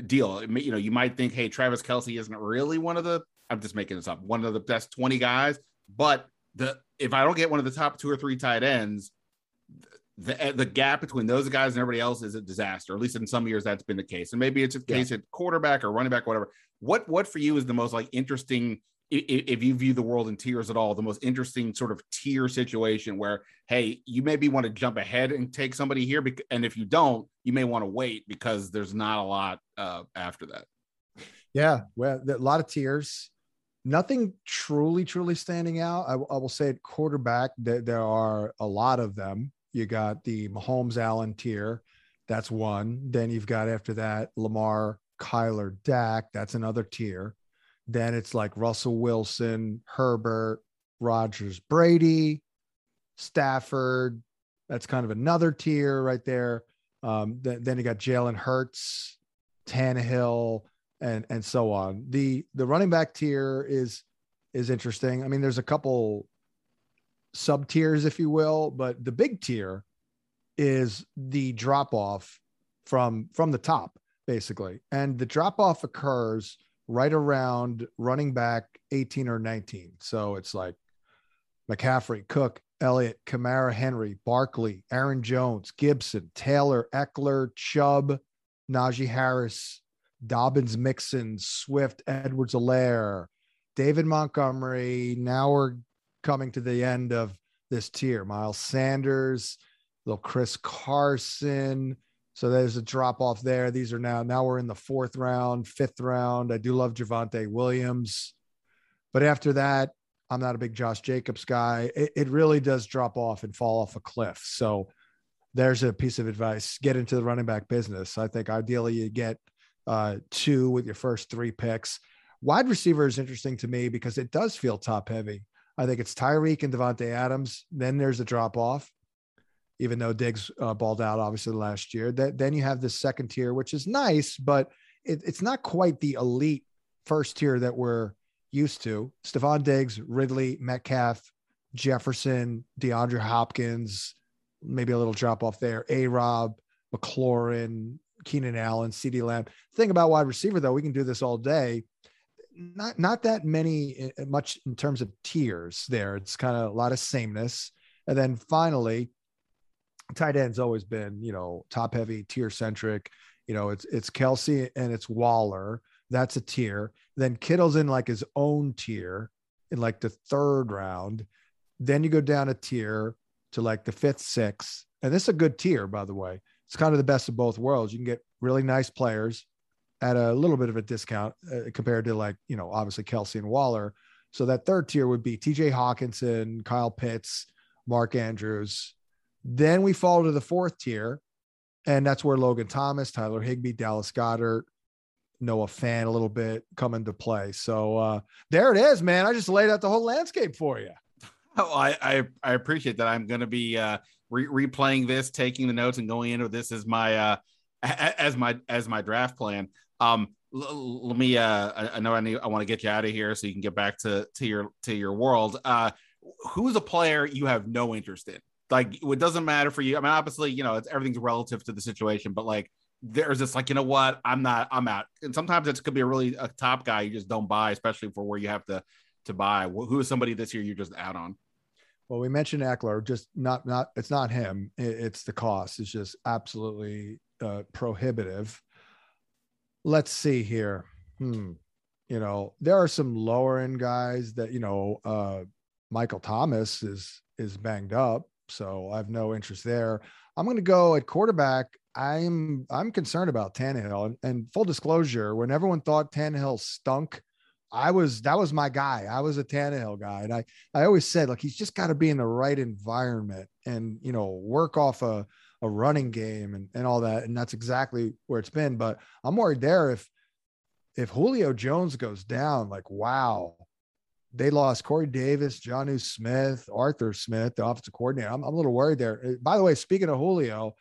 deal. You know, you might think, hey, Travis Kelce isn't really one of the, I'm just making this up, one of the best 20 guys. But the if I don't get one of the top two or three tight ends, the the gap between those guys and everybody else is a disaster. At least in some years that's been the case, and maybe it's a case yeah. at quarterback or running back, or whatever. What what for you is the most like interesting if you view the world in tiers at all, the most interesting sort of tier situation where, hey, you maybe want to jump ahead and take somebody here, and if you don't, you may want to wait because there's not a lot uh, after that. Yeah, well, a lot of tiers. Nothing truly, truly standing out. I, I will say at quarterback there are a lot of them. You got the Mahomes Allen tier, that's one. Then you've got after that Lamar, Kyler, Dak, that's another tier then it's like Russell Wilson, Herbert, Rodgers, Brady, Stafford. That's kind of another tier right there. Um, th- then you got Jalen Hurts, Tannehill, and and so on. The the running back tier is is interesting. I mean, there's a couple sub tiers, if you will, but the big tier is the drop off from from the top, basically, and the drop off occurs right around running back 18 or 19. So it's like McCaffrey, Cook, Elliott, Kamara, Henry, Barkley, Aaron Jones, Gibson, Taylor, Ekeler, Chubb, Najee Harris, Dobbins, Mixon, Swift, Edwards-Helaire, David Montgomery. Now we're coming to the end of this tier. Miles Sanders, little Chris Carson, so there's a drop off there. These are now now we're in the fourth round, fifth round. I do love Javonte Williams, but after that, I'm not a big Josh Jacobs guy. It, it really does drop off and fall off a cliff. So there's a piece of advice: get into the running back business. I think ideally you get uh, two with your first three picks. Wide receiver is interesting to me because it does feel top heavy. I think it's Tyreek and Davante Adams. Then there's a drop off even though Diggs uh, balled out obviously last year. That then you have the second tier, which is nice, but it, it's not quite the elite first tier that we're used to. Stefon Diggs, Ridley, Metcalf, Jefferson, DeAndre Hopkins, maybe a little drop off there. A Rob, McLaurin, Keenan Allen, CeeDee Lamb. Thing about wide receiver though, we can do this all day. Not not that many uh, much in terms of tiers there. It's kind of a lot of sameness. And then finally, tight end's always been, you know, top heavy, tier centric. You know, it's it's Kelce and it's Waller. That's a tier. Then Kittle's in like his own tier in like the third round. Then you go down a tier to like the fifth, sixth. And this is a good tier, by the way. It's kind of the best of both worlds. You can get really nice players at a little bit of a discount uh, compared to like, you know, obviously Kelce and Waller. So that third tier would be TJ Hockenson, Kyle Pitts, Mark Andrews. Then we fall to the fourth tier, and that's where Logan Thomas, Tyler Higbee, Dallas Goedert, Noah Fant a little bit come into play. So uh, there it is, man. I just laid out the whole landscape for you. Oh, I I, I appreciate that. I'm going to be uh, re- replaying this, taking the notes, and going into this as my uh, as my as my draft plan. Um, l- let me. Uh, I know I need. I want to get you out of here so you can get back to to your to your world. Uh, who's a player you have no interest in? Like it doesn't matter for you. I mean, obviously, you know, it's everything's relative to the situation, but like there's this like you know what i'm not i'm out and sometimes it could be a really a top guy you just don't buy especially for where you have to to buy who is somebody this year you're just out on well, we mentioned Ekeler, just not not it's not him. it's the cost. It's just absolutely uh, prohibitive. Let's see here. Hmm. You know, there are some lower end guys that you know. Uh, Michael Thomas is is banged up, so I have no interest there. I'm going to go at quarterback. I'm I'm concerned about Tannehill, and, and full disclosure, when everyone thought Tannehill stunk I was that was my guy. I was a Tannehill guy, and I I always said like he's just got to be in the right environment and you know work off a a running game and and all that, and that's exactly where it's been. But I'm worried there if if Julio Jones goes down, like wow, they lost Corey Davis, Jonnu Smith, Arthur Smith, the offensive coordinator. I'm, I'm a little worried there. Uh, by the way, speaking of Julio,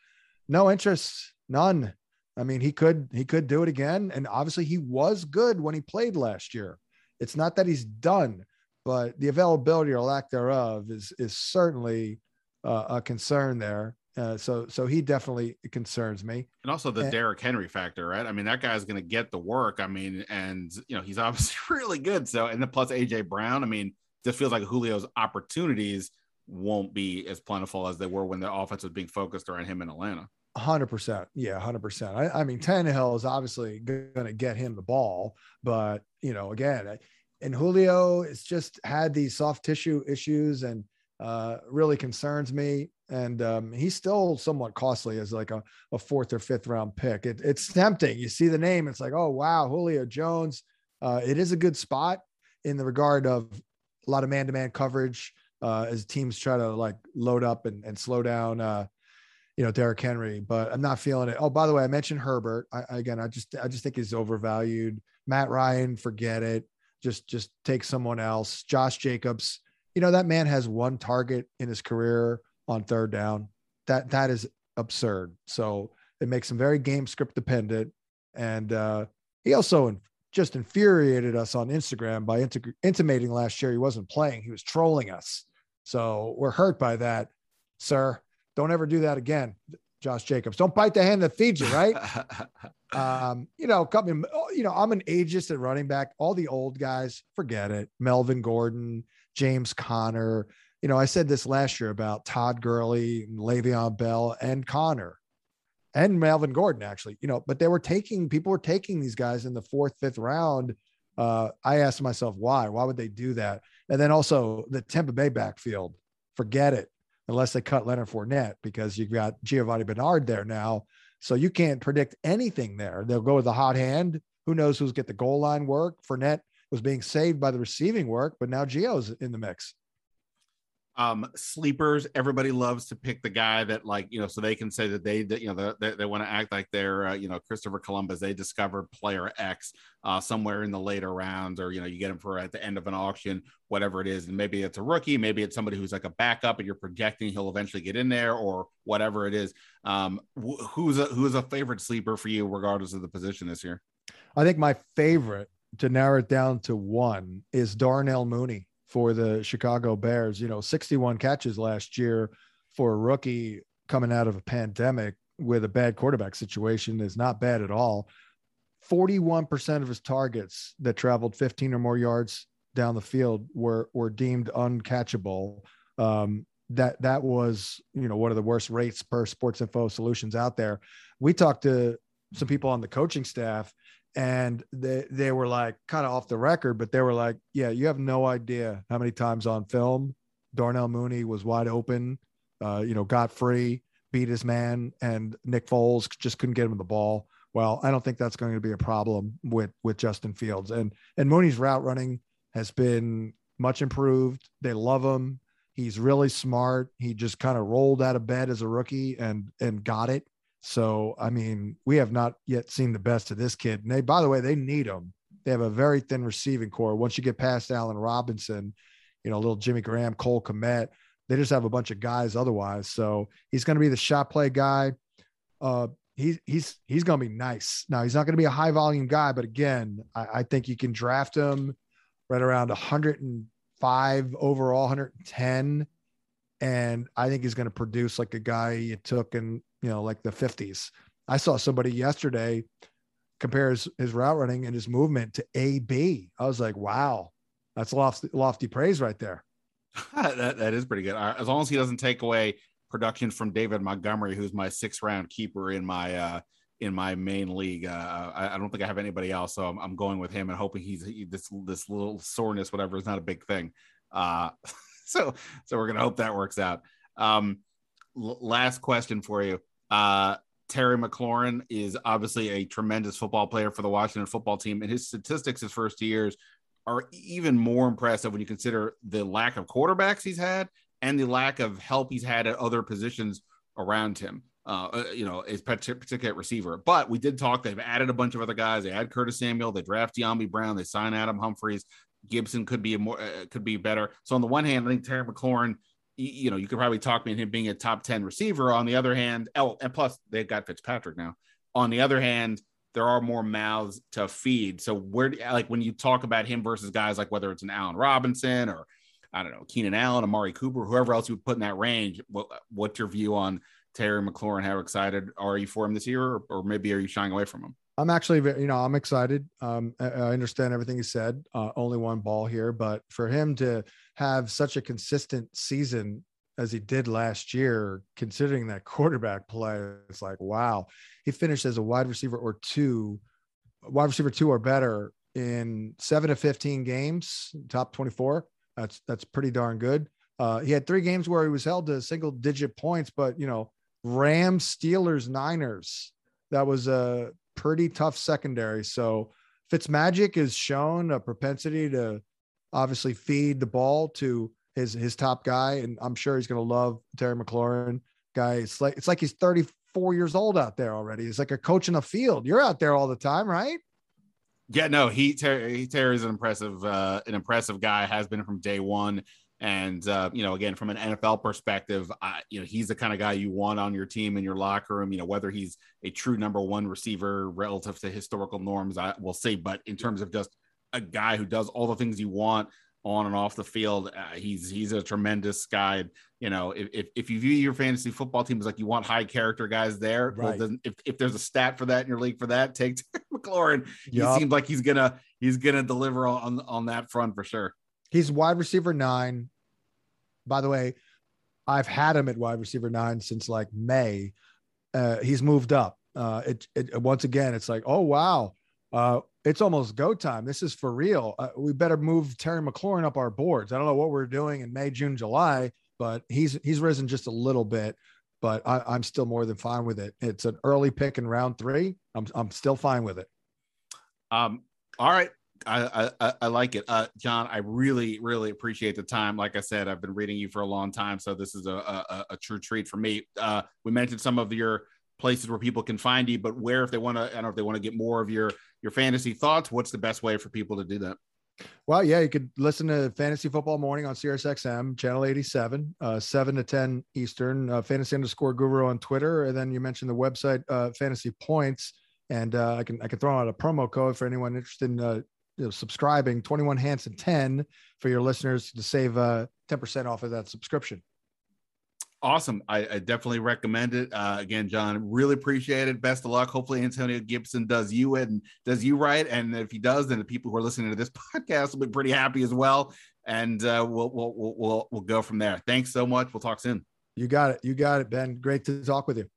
no interest, none I mean, he could he could do it again, and obviously he was good when he played last year. It's not that he's done, but the availability or lack thereof is is certainly uh, a concern there. Uh, so so he definitely concerns me. And also the and, Derrick Henry factor, right? I mean, that guy's going to get the work. I mean, and you know he's obviously really good. So and then plus AJ Brown. I mean, just feels like Julio's opportunities won't be as plentiful as they were when the offense was being focused around him in Atlanta. Hundred percent, yeah, hundred percent. I, I mean, Tannehill is obviously going to get him the ball, but you know, again, and Julio has just had these soft tissue issues and uh, really concerns me. And um, he's still somewhat costly as like a, a fourth or fifth round pick. It, it's tempting. You see the name, it's like, oh wow, Julio Jones. Uh, it is a good spot in the regard of a lot of man to man coverage uh, as teams try to like load up and, and slow down uh, you know Derrick Henry, but I'm not feeling it. Oh, by the way, I mentioned Herbert. I, again, I just I just think he's overvalued. Matt Ryan, forget it. Just just take someone else. Josh Jacobs. You know that man has one target in his career on third down. That that is absurd. So it makes him very game script dependent, and uh, he also just infuriated us on Instagram by int- intimating last year he wasn't playing. He was trolling us. So we're hurt by that, sir. Don't ever do that again, Josh Jacobs. Don't bite the hand that feeds you, right? um, you know, coming, you know, I'm an ageist at running back. All the old guys, forget it. Melvin Gordon, James Conner. You know, I said this last year about Todd Gurley, Le'Veon Bell, and Conner, and Melvin Gordon, actually. You know, but they were taking people were taking these guys in the fourth, fifth round. Uh, I asked myself why. Why would they do that? And then also the Tampa Bay backfield. Forget it unless they cut Leonard Fournette because you've got Giovani Bernard there now. So you can't predict anything there. They'll go with the hot hand. Who knows who's get the goal line work? Fournette was being saved by the receiving work, but now Gio's in the mix um sleepers everybody loves to pick the guy that like you know so they can say that they that you know they, they want to act like they're uh, you know christopher columbus they discovered player x uh, somewhere in the later rounds or you know you get him for at the end of an auction whatever it is and maybe it's a rookie maybe it's somebody who's like a backup and you're projecting he'll eventually get in there or whatever it is. Um wh- who's a who's a favorite sleeper for you regardless of the position this year? I think my favorite to narrow it down to one is darnell mooney for the Chicago Bears. You know, 61 catches last year for a rookie coming out of a pandemic with a bad quarterback situation is not bad at all. 41% of his targets that traveled 15 or more yards down the field were were deemed uncatchable. Um, that that was you know one of the worst rates per Sports Info Solutions out there. We talked to some people on the coaching staff, and they they were like kind of off the record, but they were like, "Yeah, you have no idea how many times on film Darnell Mooney was wide open, uh, you know, got free, beat his man, and Nick Foles just couldn't get him the ball." Well, I don't think that's going to be a problem with with Justin Fields and and Mooney's route running has been much improved. They love him. He's really smart. He just kind of rolled out of bed as a rookie and and got it. So I mean, we have not yet seen the best of this kid. And they, by the way, they need him. They have a very thin receiving corps. Once you get past Allen Robinson, you know, little Jimmy Graham, Cole Kmet, they just have a bunch of guys otherwise. So he's going to be the shot play guy. Uh, he's he's he's going to be nice. Now he's not going to be a high volume guy, but again, I, I think you can draft him right around 105 overall, 110. And I think he's going to produce like a guy you took in, you know, like the 50s. I saw somebody yesterday compare his, his route running and his movement to AB. I was like, wow, that's lofty, lofty praise right there. that, that is pretty good. As long as he doesn't take away production from David Montgomery, who's my six round keeper in my uh, in my main league. Uh, I, I, don't think I have anybody else, so I'm, I'm going with him and hoping he's he, this this little soreness, whatever, is not a big thing. Uh, so so we're gonna hope that works out. Um, last question for you. Uh, Terry McLaurin is obviously a tremendous football player for the Washington football team, and his statistics his first years are even more impressive when you consider the lack of quarterbacks he's had and the lack of help he's had at other positions around him. Uh, uh, you know, is particular receiver. But we did talk. They've added a bunch of other guys. They add Curtis Samuel. They draft Dyami Brown. They sign Adam Humphries. Gibson could be a more uh, could be better. So on the one hand, I think Terry McLaurin, you know, you could probably talk me into him being a top ten receiver. On the other hand, oh, and plus they've got Fitzpatrick now. On the other hand, there are more mouths to feed. So where, like, when you talk about him versus guys like whether it's an Allen Robinson or I don't know Keenan Allen, Amari Cooper, whoever else you would put in that range, what, what's your view on Terry McLaurin? How excited are you for him this year, or, or maybe are you shying away from him? I'm actually, you know, I'm excited. Um, I, understand everything he said. Uh, only one ball here, but for him to have such a consistent season as he did last year, considering that quarterback play, it's like wow. He finished as a wide receiver or two, wide receiver two or better in seven to 15 games, top 24. That's that's pretty darn good. Uh, he had three games where he was held to single digit points, but you know Rams, Steelers, Niners. That was a pretty tough secondary. So Fitzmagic has shown a propensity to obviously feed the ball to his his top guy, and I'm sure he's going to love Terry McLaurin. Guy, it's like it's like he's 34 years old out there already. He's like a coach in the field. You're out there all the time, right? Yeah, no, he Terry is an impressive uh, an impressive guy. Has been from day one. And uh, you know, again, from an NFL perspective, I, you know, he's the kind of guy you want on your team in your locker room. You know, whether he's a true number one receiver relative to historical norms, I will say. But in terms of just a guy who does all the things you want on and off the field, uh, he's he's a tremendous guy. You know, if, if, if you view your fantasy football team as like you want high character guys there, right. well, then if, if there's a stat for that in your league for that, take McLaurin. He seems like he's gonna he's gonna deliver on on that front for sure. He's wide receiver nine. By the way, I've had him at wide receiver nine since like May. Uh, he's moved up. Uh, it, it, once again, it's like, oh wow, uh, it's almost go time. This is for real. Uh, we better move Terry McLaurin up our boards. I don't know what we're doing in May, June, July, but he's he's risen just a little bit. But I, am still more than fine with it. It's an early pick in round three. I'm I'm still fine with it. Um. All right. I, I, I like it, uh, John. I really really appreciate the time. Like I said, I've been reading you for a long time, so this is a a, a true treat for me. Uh, we mentioned some of your places where people can find you, but where if they want to, I don't know if they want to get more of your your fantasy thoughts. What's the best way for people to do that? Well, yeah, you could listen to Fantasy Football Morning on SiriusXM, channel 87, uh, 7 to 10 Eastern, uh, fantasy underscore guru on Twitter. And then you mentioned the website, uh, Fantasy Points. And uh, I can I can throw out a promo code for anyone interested in uh, you know, subscribing 21 Hansen 10 for your listeners to save uh, 10% off of that subscription. Awesome. I, I definitely recommend it. Uh, again, John, really appreciate it. Best of luck. Hopefully, Antonio Gibson does you and does you right. And if he does, then the people who are listening to this podcast will be pretty happy as well. and uh, we'll, we'll we'll we'll we'll go from there. Thanks so much. We'll talk soon. You got it. You got it, Ben. Great to talk with you.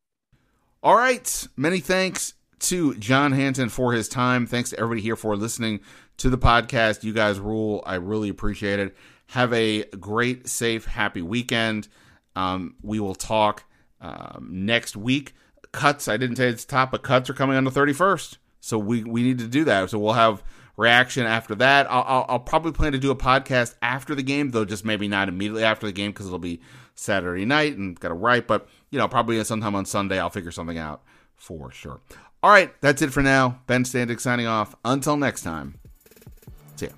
All right. Many thanks to John Hansen for his time. Thanks to everybody here for listening to the podcast. You guys rule. I really appreciate it. Have a great, safe, happy weekend. Um, we will talk um, next week. Cuts, I didn't say it's top, but cuts are coming on the 31st. So we, we need to do that. So we'll have reaction after that. I'll, I'll, I'll probably plan to do a podcast after the game, though just maybe not immediately after the game because it'll be Saturday night and got to write. But, you know, probably sometime on Sunday, I'll figure something out for sure. All right, that's it for now. Ben Standig signing off. Until next time, see ya.